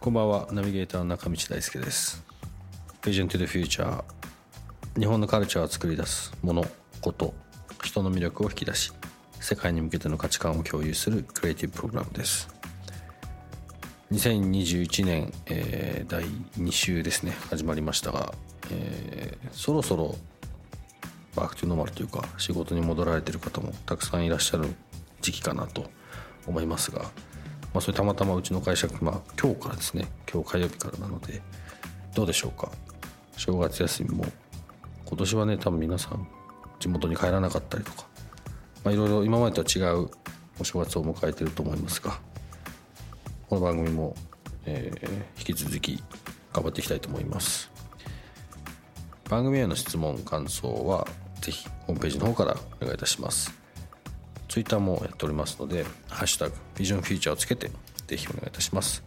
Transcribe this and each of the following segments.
こんばんは。ナビゲーターの中道大輔です。Vision to the Future 日本のカルチャーを作り出すものこと人の魅力を引き出し世界に向けての価値観を共有するクリエイティブプログラムです。2021年、えー、第2週ですね始まりましたが、えー、そろそろバークトゥノーマルというか仕事に戻られてる方もたくさんいらっしゃる時期かなと思いますがまあ、それたまたまうちの会社、まあ、今日からですね今日火曜日からなのでどうでしょうか？正月休みも今年はね多分皆さん地元に帰らなかったりとか、いろいろ今までとは違うお正月を迎えてると思いますがこの番組も、えー、引き続き頑張っていきたいと思います。番組への質問感想はぜひホームページの方からお願いいたします。ツイッターもやっておりますので、ハッシュタグ、ビジョンフィーチャーをつけて、ぜひお願いいたします。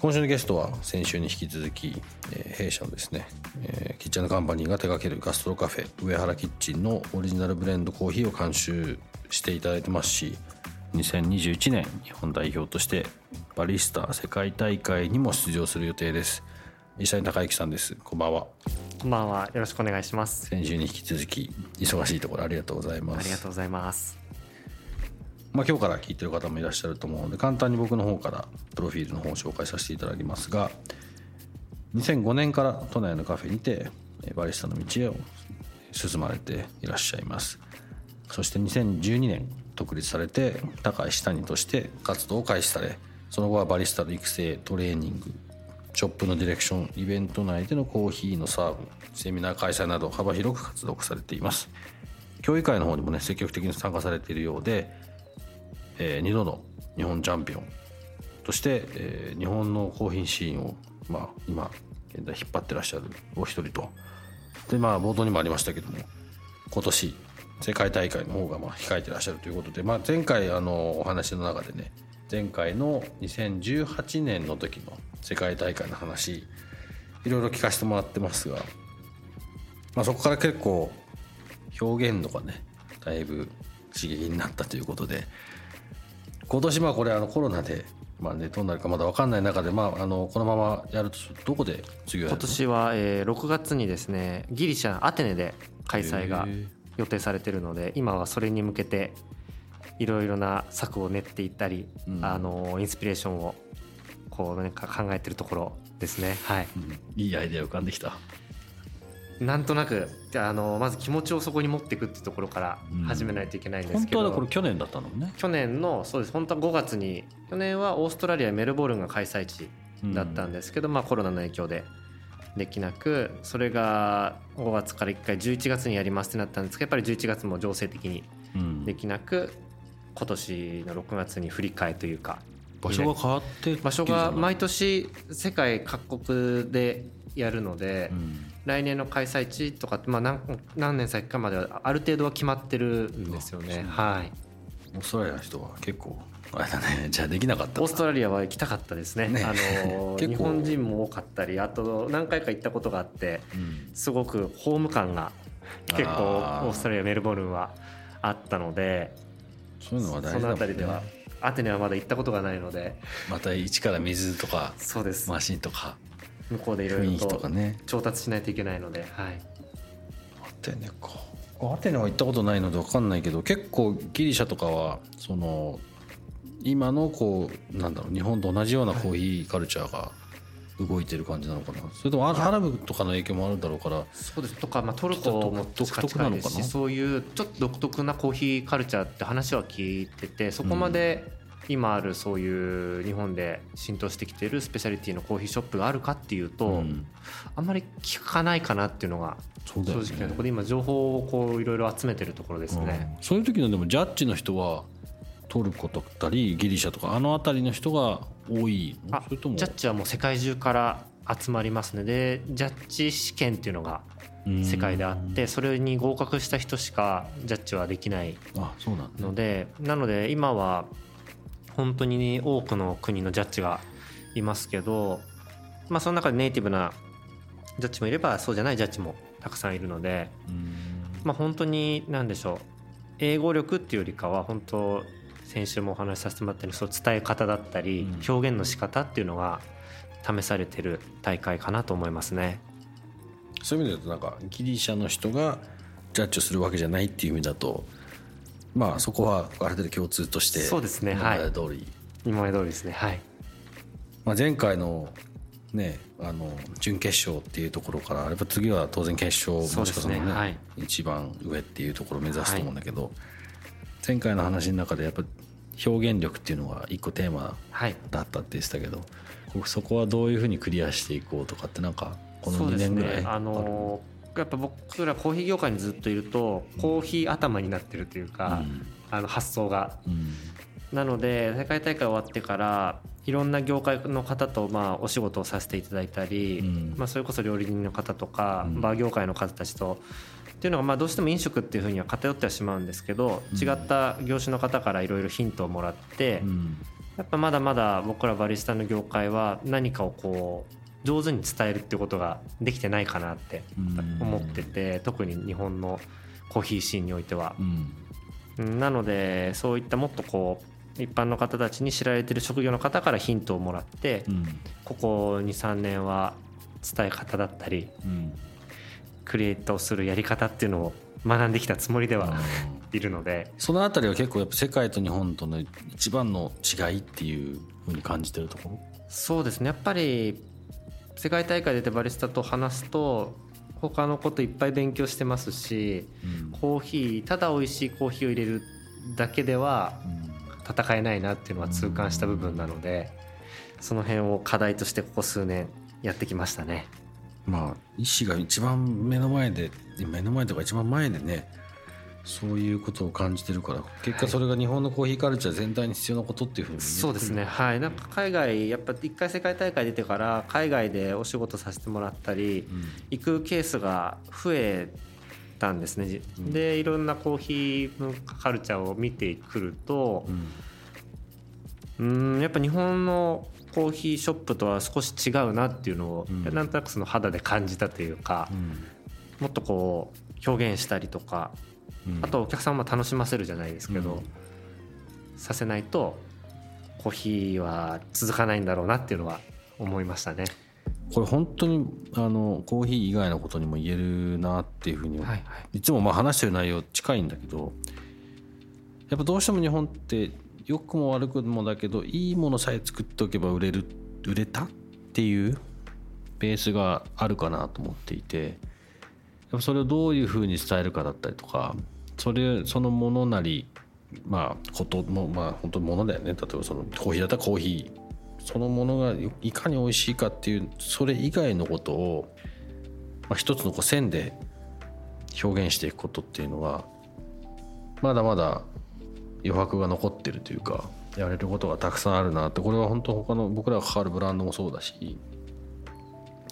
今週のゲストは先週に引き続き、えー、弊社のですね、えー、キッチンカンパニーが手掛けるガストロカフェ上原キッチンのオリジナルブレンドコーヒーを監修していただいてますし2021年日本代表としてバリスタ世界大会にも出場する予定です。石谷孝之さんです。こんばんは。こんばんは。よろしくお願いします。先週に引き続き忙しいところありがとうございます。ありがとうございますまあ、今日から聞いてる方もいらっしゃると思うので簡単に僕の方からプロフィールの方を紹介させていただきますが2005年から都内のカフェにてバリスタの道へを進まれていらっしゃいます。そして2012年独立されて高橋谷として活動を開始されその後はバリスタの育成トレーニングショップのディレクションイベント内でのコーヒーのサーブセミナー開催など幅広く活動されています。協議会の方にもね積極的に参加されているようでえー、2度の日本チャンピオン。として、えー、日本のコーヒーシーンを、まあ、今現在引っ張ってらっしゃるお一人と。でまあ冒頭にもありましたけども今年世界大会の方がまあ控えてらっしゃるということで、まあ、前回あのお話の中でね前回の2018年の時の世界大会の話いろいろ聞かせてもらってますが、まあ、そこから結構表現度がねだいぶ刺激になったということで今年まあこれあのコロナでまあね、どうなるかまだ分かんない中で、まあ、あのこのままやるとどこで授業今年は、えー、6月にですねギリシャアテネで開催が予定されてるので今はそれに向けていろいろな策を練っていったり、うん、あのインスピレーションをこう、ね、考えてるところですね。はい、うん、いいアイデア浮かんできたなんとなくあのまず気持ちをそこに持っていくっていうところから始めないといけないんですけど、うん、本当はこれ去年だったのね。去年のそうです。本当は5月に去年はオーストラリアメルボルンが開催地だったんですけど、うん、まあ、コロナの影響でできなくそれが5月から1回11月にやりますってなったんですけどやっぱり11月も情勢的にできなく、うん、今年の6月に振り替えというか場所が変わって場所が毎年世界各国でやるので、うん、来年の開催地とかって、まあ何、何年先かまではある程度は決まってるんですよね。はい、オーストラリアの人は結構あれだね。じゃあできなかったオーストラリアは行きたかったですね、ね、あの 日本人も多かったりあと何回か行ったことがあって、うん、すごくホーム感が結構オーストラリアメルボルンはあったのでそういうのは大事だ、ね、その辺りではアテネはまだ行ったことがないので。また一から水とかそうです。マシンとか向こうでいろいろと調達しないといけないので、はい、アテネか。アテネは行ったことないので分かんないけど結構ギリシャとかはその今のこうなんだろう日本と同じようなコーヒーカルチャーが動いてる感じなのかな。それともアラブとかの影響もあるだろうから。そうです。とか、まあ、トルコも独特なのかな？そういうちょっと独特なコーヒーカルチャーって話は聞いててそこまで、今あるそういう日本で浸透してきているスペシャリティのコーヒーショップがあるかっていうと、うん、あんまり聞かないかなっていうのが正直なところで今情報をこういろいろ集めてるところですね、うん、そういう時のでもジャッジの人はトルコとったりギリシャとかあの辺りの人が多いの？あそれとも？ジャッジはもう世界中から集まりますのでジャッジ試験っていうのが世界であってそれに合格した人しかジャッジはできないあそうなんだ。のでなので今は本当に多くの国のジャッジがいますけどまあその中でネイティブなジャッジもいればそうじゃないジャッジもたくさんいるのでうんまあ本当に何でしょう英語力っていうよりかは本当先週もお話しさせてもらったようにそう伝え方だったりうん表現の仕方っていうのが試されてる大会かなと思いますね。そういう意味で言うとなんかギリシャの人がジャッジをするわけじゃないっていう意味だとまあそこはある程度共通としてそうですね今まで通り、今まで通りですねはい。まあ、前回のねあの準決勝っていうところからやっぱ次は当然決勝もしくはそのね、はい。一番上っていうところを目指すと思うんだけど、前回の話の中でやっぱ表現力っていうのが一個テーマはい。だったって言ってたけどこそこはどういうふうにクリアしていこうとかってなんかこの2そうです年ぐらいねあのやっぱ僕らコーヒー業界にずっといるとコーヒー頭になってるというか、あの発想が。うん。なので世界大会終わってからいろんな業界の方とまあお仕事をさせていただいたり、うん。まあ、それこそ料理人の方とか、うん。バー業界の方たちとっていうのがまあどうしても飲食っていうふうには偏ってはしまうんですけど、うん。違った業種の方からいろいろヒントをもらって、うん。やっぱまだまだ僕らバリスタの業界は何かをこう上手に伝えるってことができてないかなって思ってて特に日本のコーヒーシーンにおいては。う。ん。うんなのでそういったもっとこう一般の方たちに知られてる職業の方からヒントをもらってうん。ここ23年は伝え方だったりうん。クリエイトするやり方っていうのを学んできたつもりではいるので。そのあたりは結構やっぱ世界と日本との一番の違いっていうふうに感じてるところ？そうですね。やっぱり世界大会出てバリスタと話すと他のこといっぱい勉強してますしコーヒーただ美味しいコーヒーを入れるだけでは戦えないなっていうのは痛感した部分なのでその辺を課題としてここ数年やってきましたね。まあ医師が一番目の前で目の前とか一番前でねそういうことを感じてるから結果それが日本のコーヒーカルチャー全体に必要なことっていうふうに見えてくる。そうですね。はい。なんか海外やっぱ一回世界大会出てから海外でお仕事させてもらったりうん。行くケースが増えたんですね、じうん。でいろんなコーヒー文化カルチャーを見てくるとうん。うんやっぱ日本のコーヒーショップとは少し違うなっていうのを、うん。なんとなくその肌で感じたというかう、ん。もっとこう表現したりとかうんあとお客さんも楽しませるじゃないですけど、うん。させないとコーヒーは続かないんだろうなっていうのは思いましたね。これ本当にあのコーヒー以外のことにも言えるなっていうふうに、はいはい。いつもまあ話してる内容近いんだけどやっぱどうしても日本って良くも悪くもだけどいいものさえ作っておけば売れる売れたっていうベースがあるかなと思っていてやっぱそれをどういうふうに伝えるかだったりとかそれそのものなりまあこともまあ本当ものだよね。例えばそのコーヒーだったらコーヒーそのものがいかに美味しいかっていうそれ以外のことを、まあ、一つのこう線で表現していくことっていうのはまだまだ余白が残ってるというかやれることがたくさんあるなってこれは本当他の僕らが関わるブランドもそうだし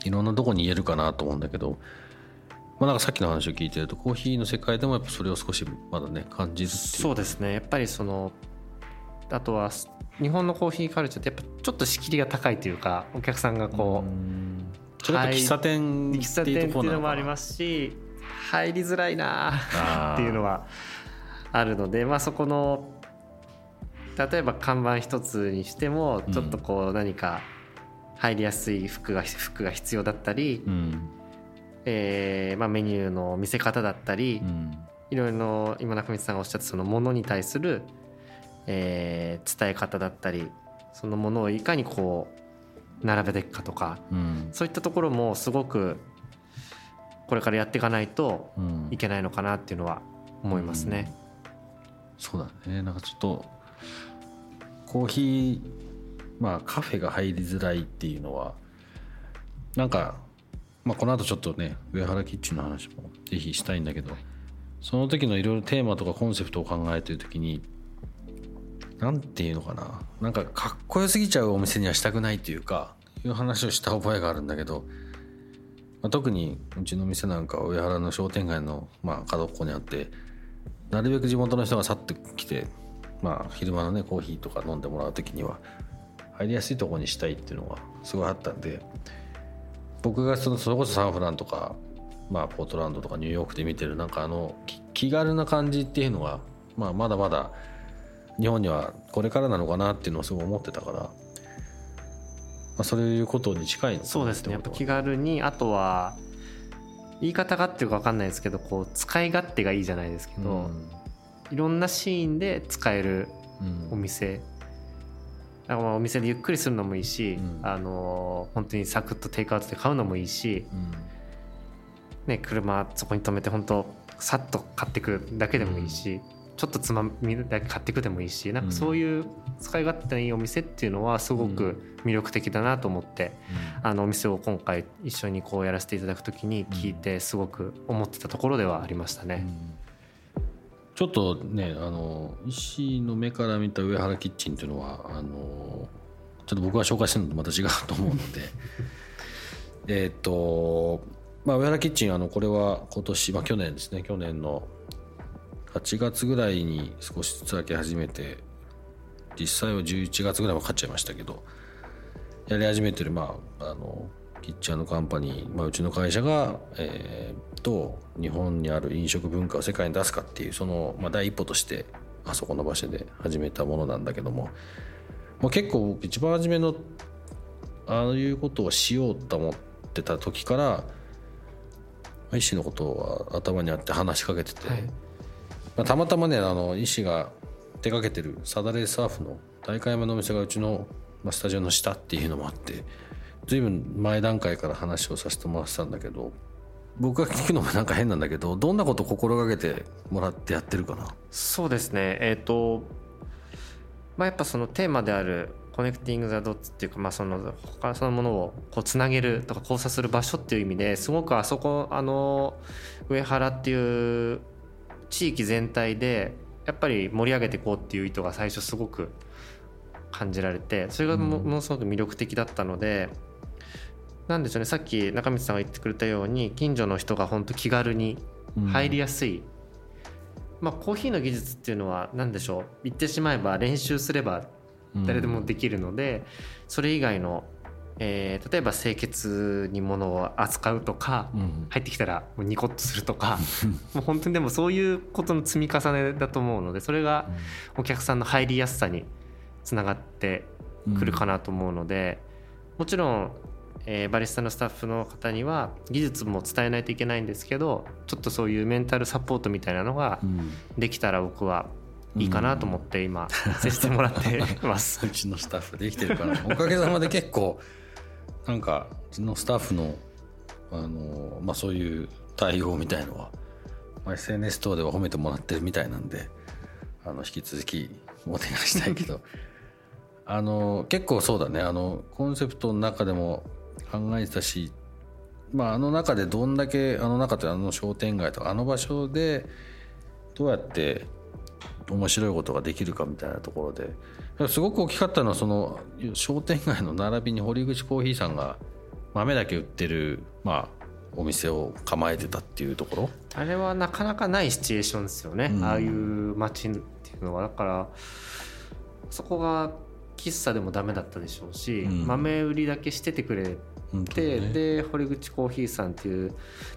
いろんなとこに言えるかなと思うんだけど、まあ、なんかさっきの話を聞いてるとコーヒーの世界でもやっぱそれを少しまだね感じるそうですね。やっぱりそのあとは日本のコーヒーカルチャーってやっぱちょっと仕切りが高いというかお客さんがこうそれやっぱ喫茶店喫茶店っていうのもありますすし入りづらいなっていうのはあるのでまあそこの例えば看板一つにしてもちょっとこう何か入りやすい服が服が必要だったり、うんえーまあ、メニューの見せ方だったり、うん。いろいろの今中道さんがおっしゃったそのものに対する、えー伝え方だったりそのものをいかにこう並べていくかとかうん。そういったところもすごくこれからやっていかないとうん。いけないのかなっていうのは思いますね。そうだね。なんかちょっとコーヒーまあカフェが入りづらいっていうのはなんか、まあ、この後ちょっとね上原キッチンの話もぜひしたいんだけどその時のいろいろテーマとかコンセプトを考えてる時になんていうのかな。なんかかっこよすぎちゃうお店にはしたくないっていうかいう話をした覚えがあるんだけど、まあ、特にうちの店なんかは上原の商店街の、まあ、角っこにあってなるべく地元の人が去ってきて、まあ、昼間のねコーヒーとか飲んでもらう時には入りやすいところにしたいっていうのがすごいあったんで僕がそのそれこそサンフランとか、まあ、ポートランドとかニューヨークで見てるなんかあの気軽な感じっていうのが、まあ、まだまだ日本にはこれからなのかなっていうのをすごい思ってたから、まあ、そういうことに近いのそうですね。やっぱ気軽にあとは言い方がっていうか分かんないですけどこう使い勝手がいいじゃないですけど、うん、いろんなシーンで使えるお店、うん、だからお店でゆっくりするのもいいし、うん、あの本当にサクッとテイクアウトで買うのもいいし、ね、車そこに止めて本当さっと買ってくだけでもいいし、ちょっとつまみだけ買っていくでもいいしなんかそういう使い勝手のいいお店っていうのはすごく魅力的だなと思って、うん、あのお店を今回一緒にこうやらせていただく時に聞いてすごく思ってたところではありましたね。ちょっとねあの石の目から見た上原キッチンっていうのはあのちょっと僕が紹介してるのとまた違うと思うので。えっとまあ上原キッチンあのこれは今年、まあ、去年ですね。去年の8月ぐらいに少しずつ開け始めて実際は11月ぐらいは買っちゃいましたけどやり始めてるまああのキッチンカンパニー、まあ、うちの会社が、えー、と日本にある飲食文化を世界に出すかっていうその、まあ、第一歩としてあそこの場所で始めたものなんだけども、まあ、結構一番初めのああいうことをしようと思ってた時から医師のことは頭にあって話しかけてて、はい、まあ、たまたまねあの医師が手掛けてるサダレーサーフの大会山のお店がうちのスタジオの下っていうのもあって随分前段階から話をさせてもらってたんだけど僕が聞くのもなんか変なんだけどどんなことを心がけてもらってやってるかな？そうですね。えっ、ー、とまあやっぱそのテーマであるコネクティング・ザ・ドッツっていうか、まあ、その他そのものをこうつなげるとか交差する場所っていう意味ですごくあそこあの上原っていう地域全体でやっぱり盛り上げていこうっていう意図が最初すごく感じられてそれがものすごく魅力的だったので、うん、なんでしょうね。さっき中道さんが言ってくれたように近所の人が本当気軽に入りやすい、うん、まあコーヒーの技術っていうのは何でしょう。言ってしまえば練習すれば誰でもできるので、うん、それ以外のえー、例えば清潔に物を扱うとか、うん、入ってきたらもうニコッとするとか もう本当にでもそういうことの積み重ねだと思うのでそれがお客さんの入りやすさにつながってくるかなと思うので、もちろん、えー、バリスタのスタッフの方には技術も伝えないといけないんですけどちょっとそういうメンタルサポートみたいなのができたら僕はいいかなと思って今接してもらってます。うちのスタッフできてるからおかげさまで結構なんかうちのスタッフのあの、まあ、そういう対応みたいのは、まあ、SNS 等では褒めてもらってるみたいなんであの引き続きお願いしたいけど。あの結構そうだね。あのコンセプトの中でも考えてたし、まあ、あの中でどんだけあの中であの商店街とかあの場所でどうやって面白いことができるかみたいなところですごく大きかったのはその商店街の並びに堀口コーヒーさんが豆だけ売ってる、まあ、お店を構えてたっていうところ。あれはなかなかないシチュエーションですよね、うん、ああいう街っていうのは。だからそこが喫茶でもダメだったでしょうし、うん、豆売りだけしててくれて、ね、で堀口コーヒーさんっていう、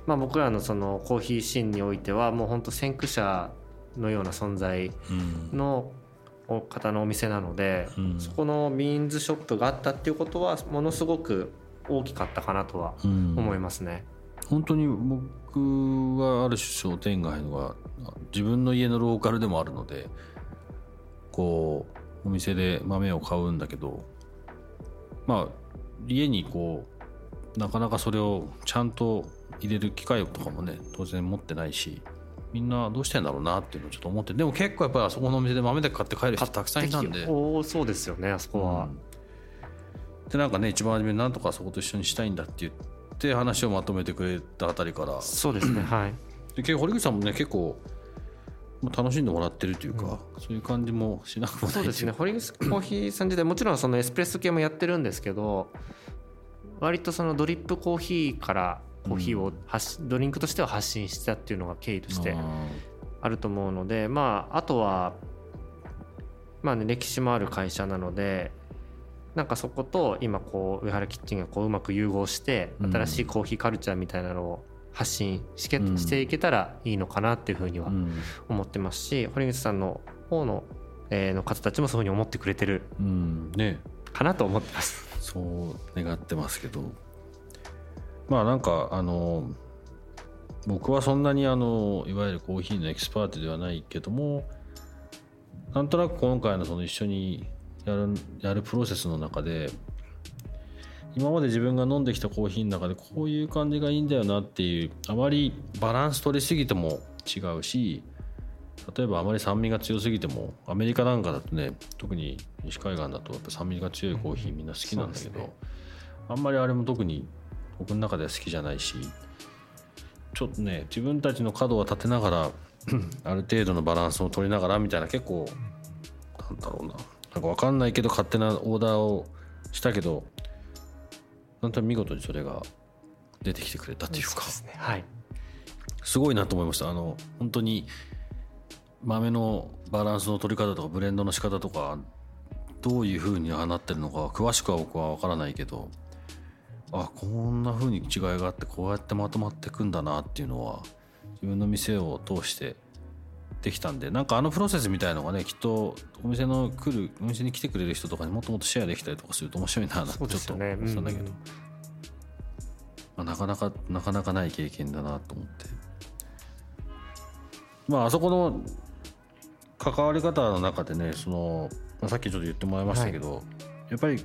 まあ、僕らのそのコーヒーシーンにおいてはもう本当先駆者のような存在の方のお店なので、うん、そこのビーンズショップがあったっていうことはものすごく大きかったかなとは思いますね。うん、本当に僕はある種商店街のが自分の家のローカルでもあるのでこうお店で豆を買うんだけどまあ家にこうなかなかそれをちゃんと入れる機会とかもね当然持ってないしみんなどうしてんだろうなっていうのをちょっと思ってでも結構やっぱりあそこのお店で豆だけ買って帰る人たくさんいたんで。おそうですよねあそこは、うん、でなんかね一番初めになんとかそこと一緒にしたいんだって言って話をまとめてくれたあたりから。そうですね はい。で堀口さんもね結構まあ楽しんでもらってるというか、そういう感じもしなくもない。そうですね堀口コーヒーさん自体もちろんそのエスプレッソ系もやってるんですけど割とそのドリップコーヒーからコーヒーを発しドリンクとしては発信したっていうのが経緯としてあると思うのでまああとはまあね歴史もある会社なのでなんかそこと今こう上原キッチンがこううまく融合してうん。新しいコーヒーカルチャーみたいなのを発信しけうん。していけたらいいのかなっていうふうにはうん。思ってますし堀口さんの方の,、えーの方たちもそういうふうに思ってくれてるうん。ね。かなと思ってます。そう願ってますけど。まあなんかあの僕はそんなにあのいわゆるコーヒーのエキスパートではないけどもなんとなく今回のその一緒にやるやるプロセスの中で今まで自分が飲んできたコーヒーの中でこういう感じがいいんだよなっていうあまりバランス取りすぎても違うし例えばあまり酸味が強すぎてもアメリカなんかだとね特に西海岸だとやっぱ酸味が強いコーヒーみんな好きなんだけど、ね。あんまりあれも特に僕の中では好きじゃないしちょっとね自分たちの角を立てながら ある程度のバランスを取りながらみたいな結構なんだろうな。なんか分かんないけど勝手なオーダーをしたけどなんと見事にそれが出てきてくれたっていうか。ですね。はい。すごいなと思いました。あの本当に豆のバランスの取り方とかブレンドの仕方とかどういう風になってるのか詳しくは僕は分からないけどあこんな風に違いがあってこうやってまとまってくんだなっていうのは自分の店を通してできたんでなんかあのプロセスみたいのがねきっとお店の来るお店に来てくれる人とかにもっともっとシェアできたりとかすると面白いななんてちょっと思ってたんだけど、うん。まあ、なかなかなかなかない経験だなと思って。まああそこの関わり方の中でねその、まあ、さっきちょっと言ってもらいましたけど、やっぱり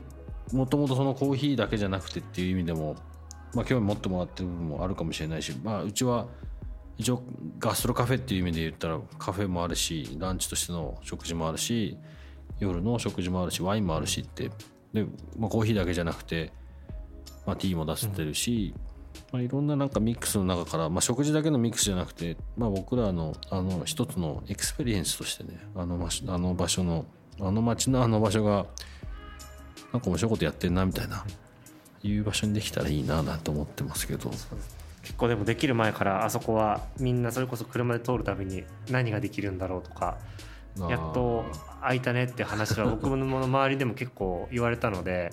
もともとそのコーヒーだけじゃなくてっていう意味でも、まあ、興味持ってもらってる部分もあるかもしれないし、まあ、うちは一応ガストロカフェっていう意味で言ったらカフェもあるしランチとしての食事もあるし夜の食事もあるしワインもあるしって。で、まあ、コーヒーだけじゃなくて、まあ、ティーも出してるし、まあ、いろんななんかミックスの中から、まあ、食事だけのミックスじゃなくて、まあ、僕らのあの一つの experience としてねあの場所あの場所のあの街のあの場所がなんか面白いことやってんなみたいないう場所にできたらいいななんて思ってますけど。結構でもできる前からあそこはみんなそれこそ車で通るたびに何ができるんだろうとかやっと開いたねって話は僕の周りでも結構言われたので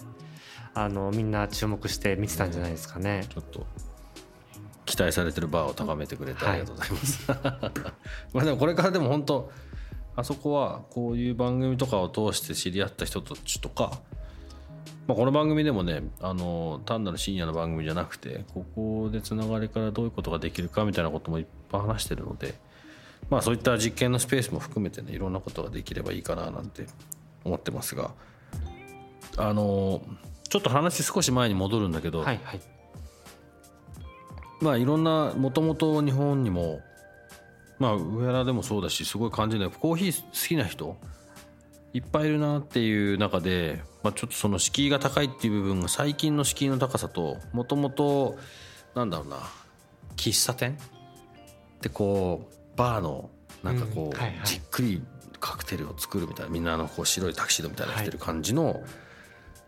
あのみんな注目して見てたんじゃないですかね。ちょっと期待されてるバーを高めてくれてありがとうございます。まあでもこれからでも本当あそこはこういう番組とかを通して知り合った人たちとか、まあ、この番組でもねあの単なる深夜の番組じゃなくてここでつながりからどういうことができるかみたいなこともいっぱい話してるので、まあ、そういった実験のスペースも含めてねいろんなことができればいいかななんて思ってますがあのちょっと話少し前に戻るんだけど、はいはい。まあいろんなもともと日本にもまあ上原でもそうだしすごい感じるのはコーヒー好きな人いっぱいいるなっていう中で、まあ、ちょっとその敷居が高いっていう部分が最近の敷居の高さともともとなんだろうな喫茶店？ってこうバーのなんかこう、じっくりカクテルを作るみたいなみんなあのこう白いタキシードみたいなの着てる感じの、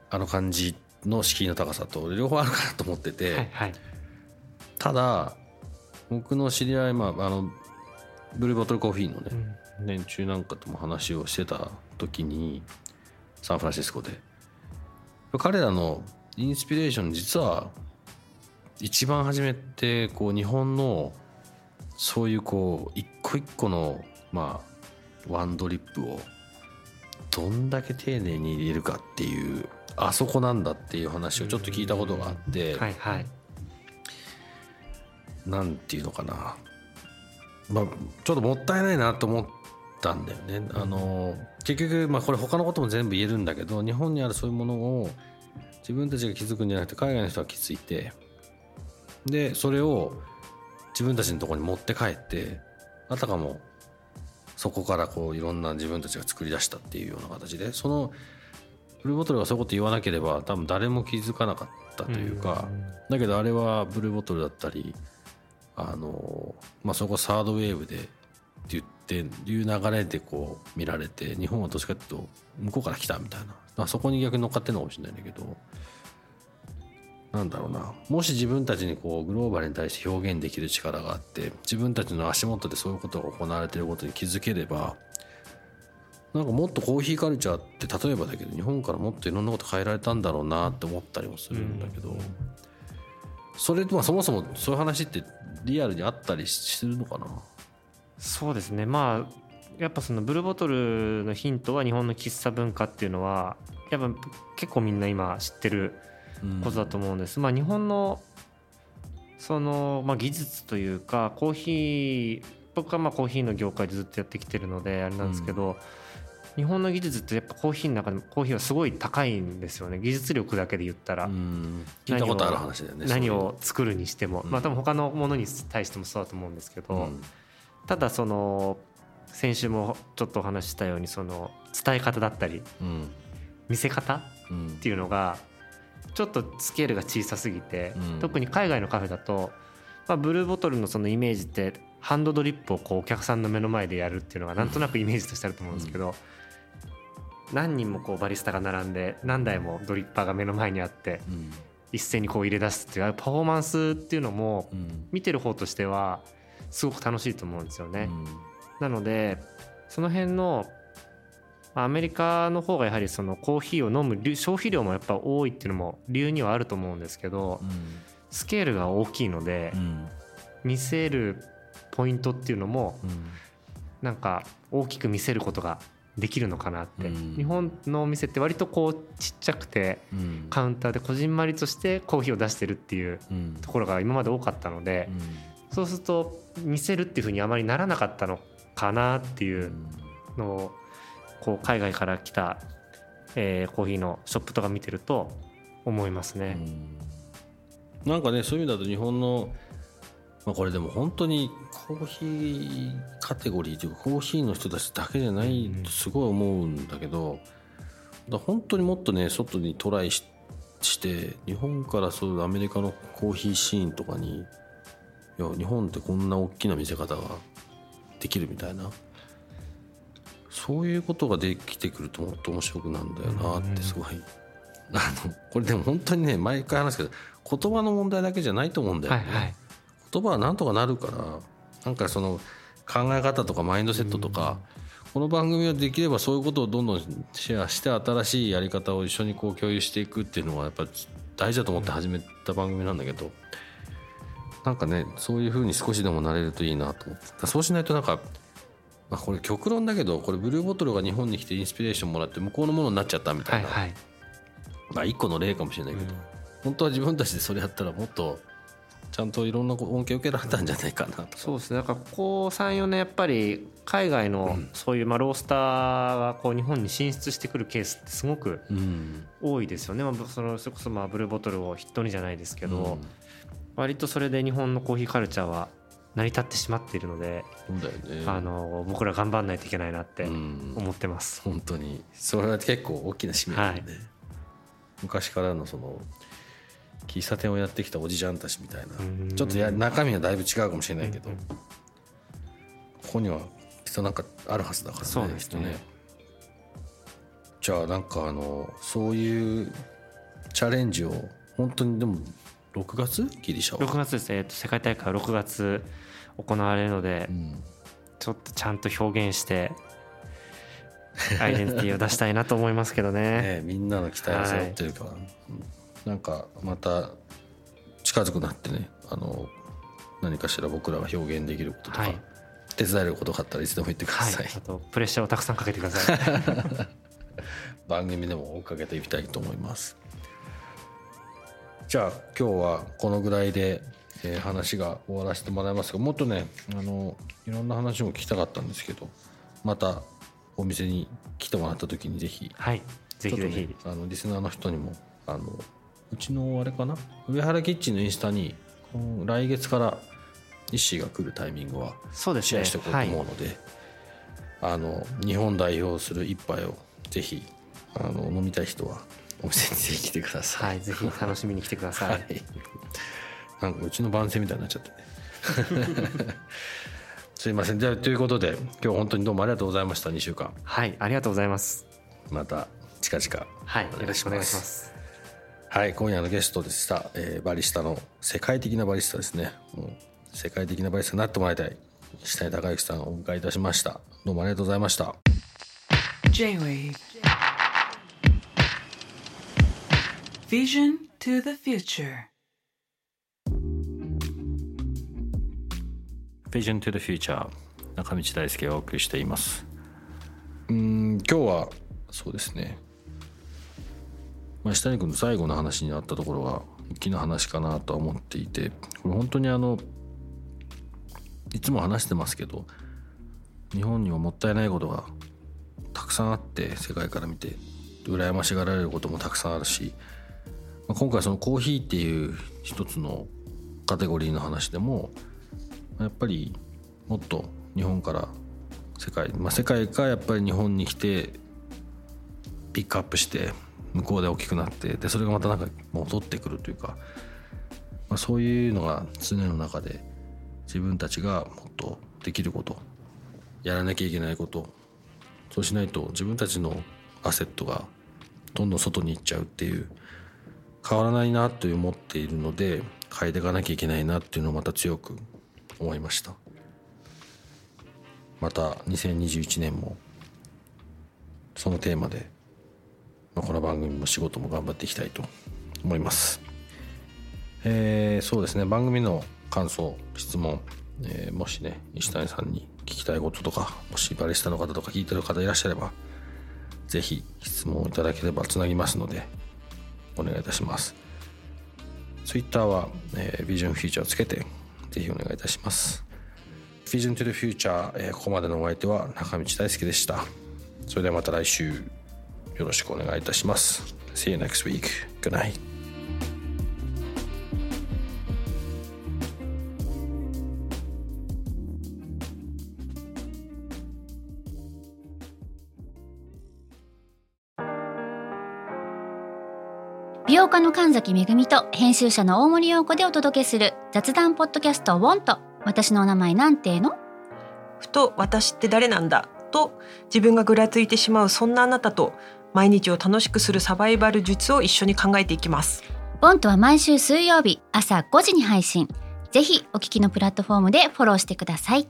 あの感じの敷居の高さと両方あるかなと思ってて。はいはいただ僕の知り合い、まあ、あのブルーボトルコーヒーのね、連中なんかとも話をしてた時にサンフランシスコで彼らのインスピレーション実は一番初めてこう日本のそういうこう一個一個のまあワンドリップをどんだけ丁寧に入れるかっていうあそこなんだっていう話をちょっと聞いたことがあって、はいはい。なんていうのかな、まあ、ちょっともったいないなと思ったんだよね。あの結局、まあ、これ他のことも全部言えるんだけど日本にあるそういうものを自分たちが気づくんじゃなくて海外の人が気づいてでそれを自分たちのところに持って帰ってあたかもそこからこういろんな自分たちが作り出したっていうような形でそのブルーボトルがそういうこと言わなければ多分誰も気づかなかったというか、だけどあれはブルーボトルだったりあの、まあ、そこサードウェーブでって言っっていう流れでこう見られて日本はどっちかっていうと向こうから来たみたいな。まあそこに逆に乗っかってるのかもしれないんだけどなんだろうな。もし自分たちにこうグローバルに対して表現できる力があって自分たちの足元でそういうことが行われていることに気づければなんかもっとコーヒーカルチャーって例えばだけど日本からもっといろんなこと変えられたんだろうなって思ったりもするんだけど、それまあそもそもそういう話ってリアルにあったりするのかな？そうですね。まあやっぱそのブルーボトルのヒントは日本の喫茶文化っていうのはやっぱ結構みんな今知ってることだと思うんです。まあ、日本のその、まあ、技術というかコーヒー僕はまあコーヒーの業界でずっとやってきてるのであれなんですけど、日本の技術ってやっぱコーヒーの中でもコーヒーはすごい高いんですよね。技術力だけで言ったら、うん。聞いたことある話だよね何を作るにしても、うん。まあ多分他のものに対してもそうだと思うんですけど、うん。ただその先週もちょっとお話ししたようにその伝え方だったりうん。見せ方うん。っていうのがちょっとスケールが小さすぎて、うん。特に海外のカフェだと、まあ、ブルーボトルのそのイメージってハンドドリップをこうお客さんの目の前でやるっていうのがなんとなくイメージとしてあると思うんですけど、何人もこうバリスタが並んで何台もドリッパーが目の前にあってうん。一斉にこう入れ出すっていうパフォーマンスっていうのもうん。見てる方としてはすごく楽しいと思うんですよね。うん。なのでその辺のまあアメリカの方がやはりそのコーヒーを飲む量消費量もやっぱ多いっていうのも理由にはあると思うんですけどスケールが大きいのでうん。見せるポイントっていうのもうん。なんか大きく見せることができるのかなって。うん。日本のお店って割とこうちっちゃくてうん。カウンターでこじんまりとしてコーヒーを出してるっていううん。ところが今まで多かったのでそうすると見せるっていうふうにあまりならなかったのかなっていうのをこう海外から来た、えーコーヒーのショップとか見てると思いますね。なんかねそういう意味だと日本の、まあ、これでも本当にコーヒーカテゴリーというかコーヒーの人たちだけじゃないとすごい思うんだけど、だ本当にもっとね外にトライしして日本からそうアメリカのコーヒーシーンとかにいや日本ってこんな大きな見せ方ができるみたいなそういうことができてくるともっと面白くなるんだよなってすごい、あのこれでも本当にね毎回話すけど言葉の問題だけじゃないと思うんだよね、はいはい言葉はなんとかなるからなんかその考え方とかマインドセットとか、この番組はできればそういうことをどんどんシェアして新しいやり方を一緒にこう共有していくっていうのはやっぱ大事だと思って始めた番組なんだけど、なんかねそういう風に少しでもなれるといいなと思ってそうしないとなんか、まあ、これ極論だけどこれブルーボトルが日本に来てインスピレーションもらって向こうのものになっちゃったみたな、はいいはい。まあ一個の例かもしれないけど、本当は自分たちでそれやったらもっとちゃんといろんな恩恵を受けられたんじゃないかなと。そうですね。だからここ34年やっぱり海外のそういうまあロースターがこう日本に進出してくるケースってすごくうん。多いですよね、まあ、そのそれこそまあブルーボトルを筆頭にじゃないですけど、うん。割とそれで日本のコーヒーカルチャーは成り立ってしまっているので、ね。あの僕ら頑張んないといけないなってうん。思ってます。本当に。それは結構大きな使命だよね、はい。昔からのその喫茶店をやってきたおじちゃんたちみたいな。うん。ちょっとや中身はだいぶ違うかもしれないけど、うんここにはきっとなんかあるはずだからねそうですね。きっとじゃあなんかあのそういうチャレンジを本当にでも6月？ギリシャは？6月ですね、えっと世界大会は6月行われるので、うん。ちょっとちゃんと表現してアイデンティティを出したいなと思いますけどね。ね、みんなの期待を背負ってるから、うんなんかまた近づくなってねあの何かしら僕らが表現できることとか、はい。手伝えることがあったらいつでも言ってくだはい。さい、、あとプレッシャーをたくさんかけてください。番組でも追っかけていきたいと思います。じゃあ今日はこのぐらいで、えー話が終わらせてもらいますがもっとねあのいろんな話も聞きたかったんですけどまたお店に来てもらった時にぜひはい、ぜひぜひ。ね、あのリスナーの人にもあのうちのあれかな？上原キッチンのインスタに来月からイッシーが来るタイミングはシェアしておこうとはい思うので、あの日本代表する一杯をぜひあの飲みたい人はお店にぜひ来てください。はい、ぜひ楽しみに来てください。はい。なんかうちの番宣みたいになっちゃって。ね すいません。じゃあということで今日本当にどうもありがとうございました。2週間。はいありがとうございます。また近々。はいよろしくお願いしますはい今夜のゲストでした、えーバリスタの世界的なバリスタですね。もう世界的なバリスタになってもらいたい。下井孝之さんをお迎えいたしました。どうもありがとうございました。J-Wave Vision to the future Vision to the Future 中道大輔がお送りしています。うーん今日はそうですねまあ下谷君の最後の話になったところが大きな話かなとは思っていてこれ本当にあのいつも話してますけど日本にはもったいないことがたくさんあって世界から見て羨ましがられることもたくさんあるし、まあ今回そのコーヒーっていう一つのカテゴリーの話でもやっぱりもっと日本から世界、まあ、世界がやっぱり日本に来てピックアップして向こうで大きくなってでそれがまたなんか戻ってくるというか、まあ、そういうのが常の中で自分たちがもっとできることやらなきゃいけないことそうしないと自分たちのアセットがどんどん外に行っちゃうっていう変わらないなと思っているので変えていかなきゃいけないなっていうのをまた強く思いました。また2021年もそのテーマで、まあ、この番組も仕事も頑張っていきたいと思いますえーそうですね番組の感想質問、えーもしね石谷さんに聞きたいこととかもしバリスタの方とか聞いてる方いらっしゃればぜひ質問をいただければつなぎますのでお願いいたしますツイッターは、えー、ビジョンフューチャーをつけてぜひお願いいたします。Vision to the Future、えーここまでのお相手は中道大輔でした。それではまた来週よろしくお願いいたします。See you next week. Good night. 美容家の神崎めぐみと編集者の大森洋子でお届けする雑談ポッドキャスト「ウォンと私のお名前なんての?ふと私って誰なんだと自分がぐらついてしまうそんなあなたと毎日を楽しくするサバイバル術を一緒に考えていきます。ボンとは毎週水曜日朝5時に配信。ぜひお聞きのプラットフォームでフォローしてください。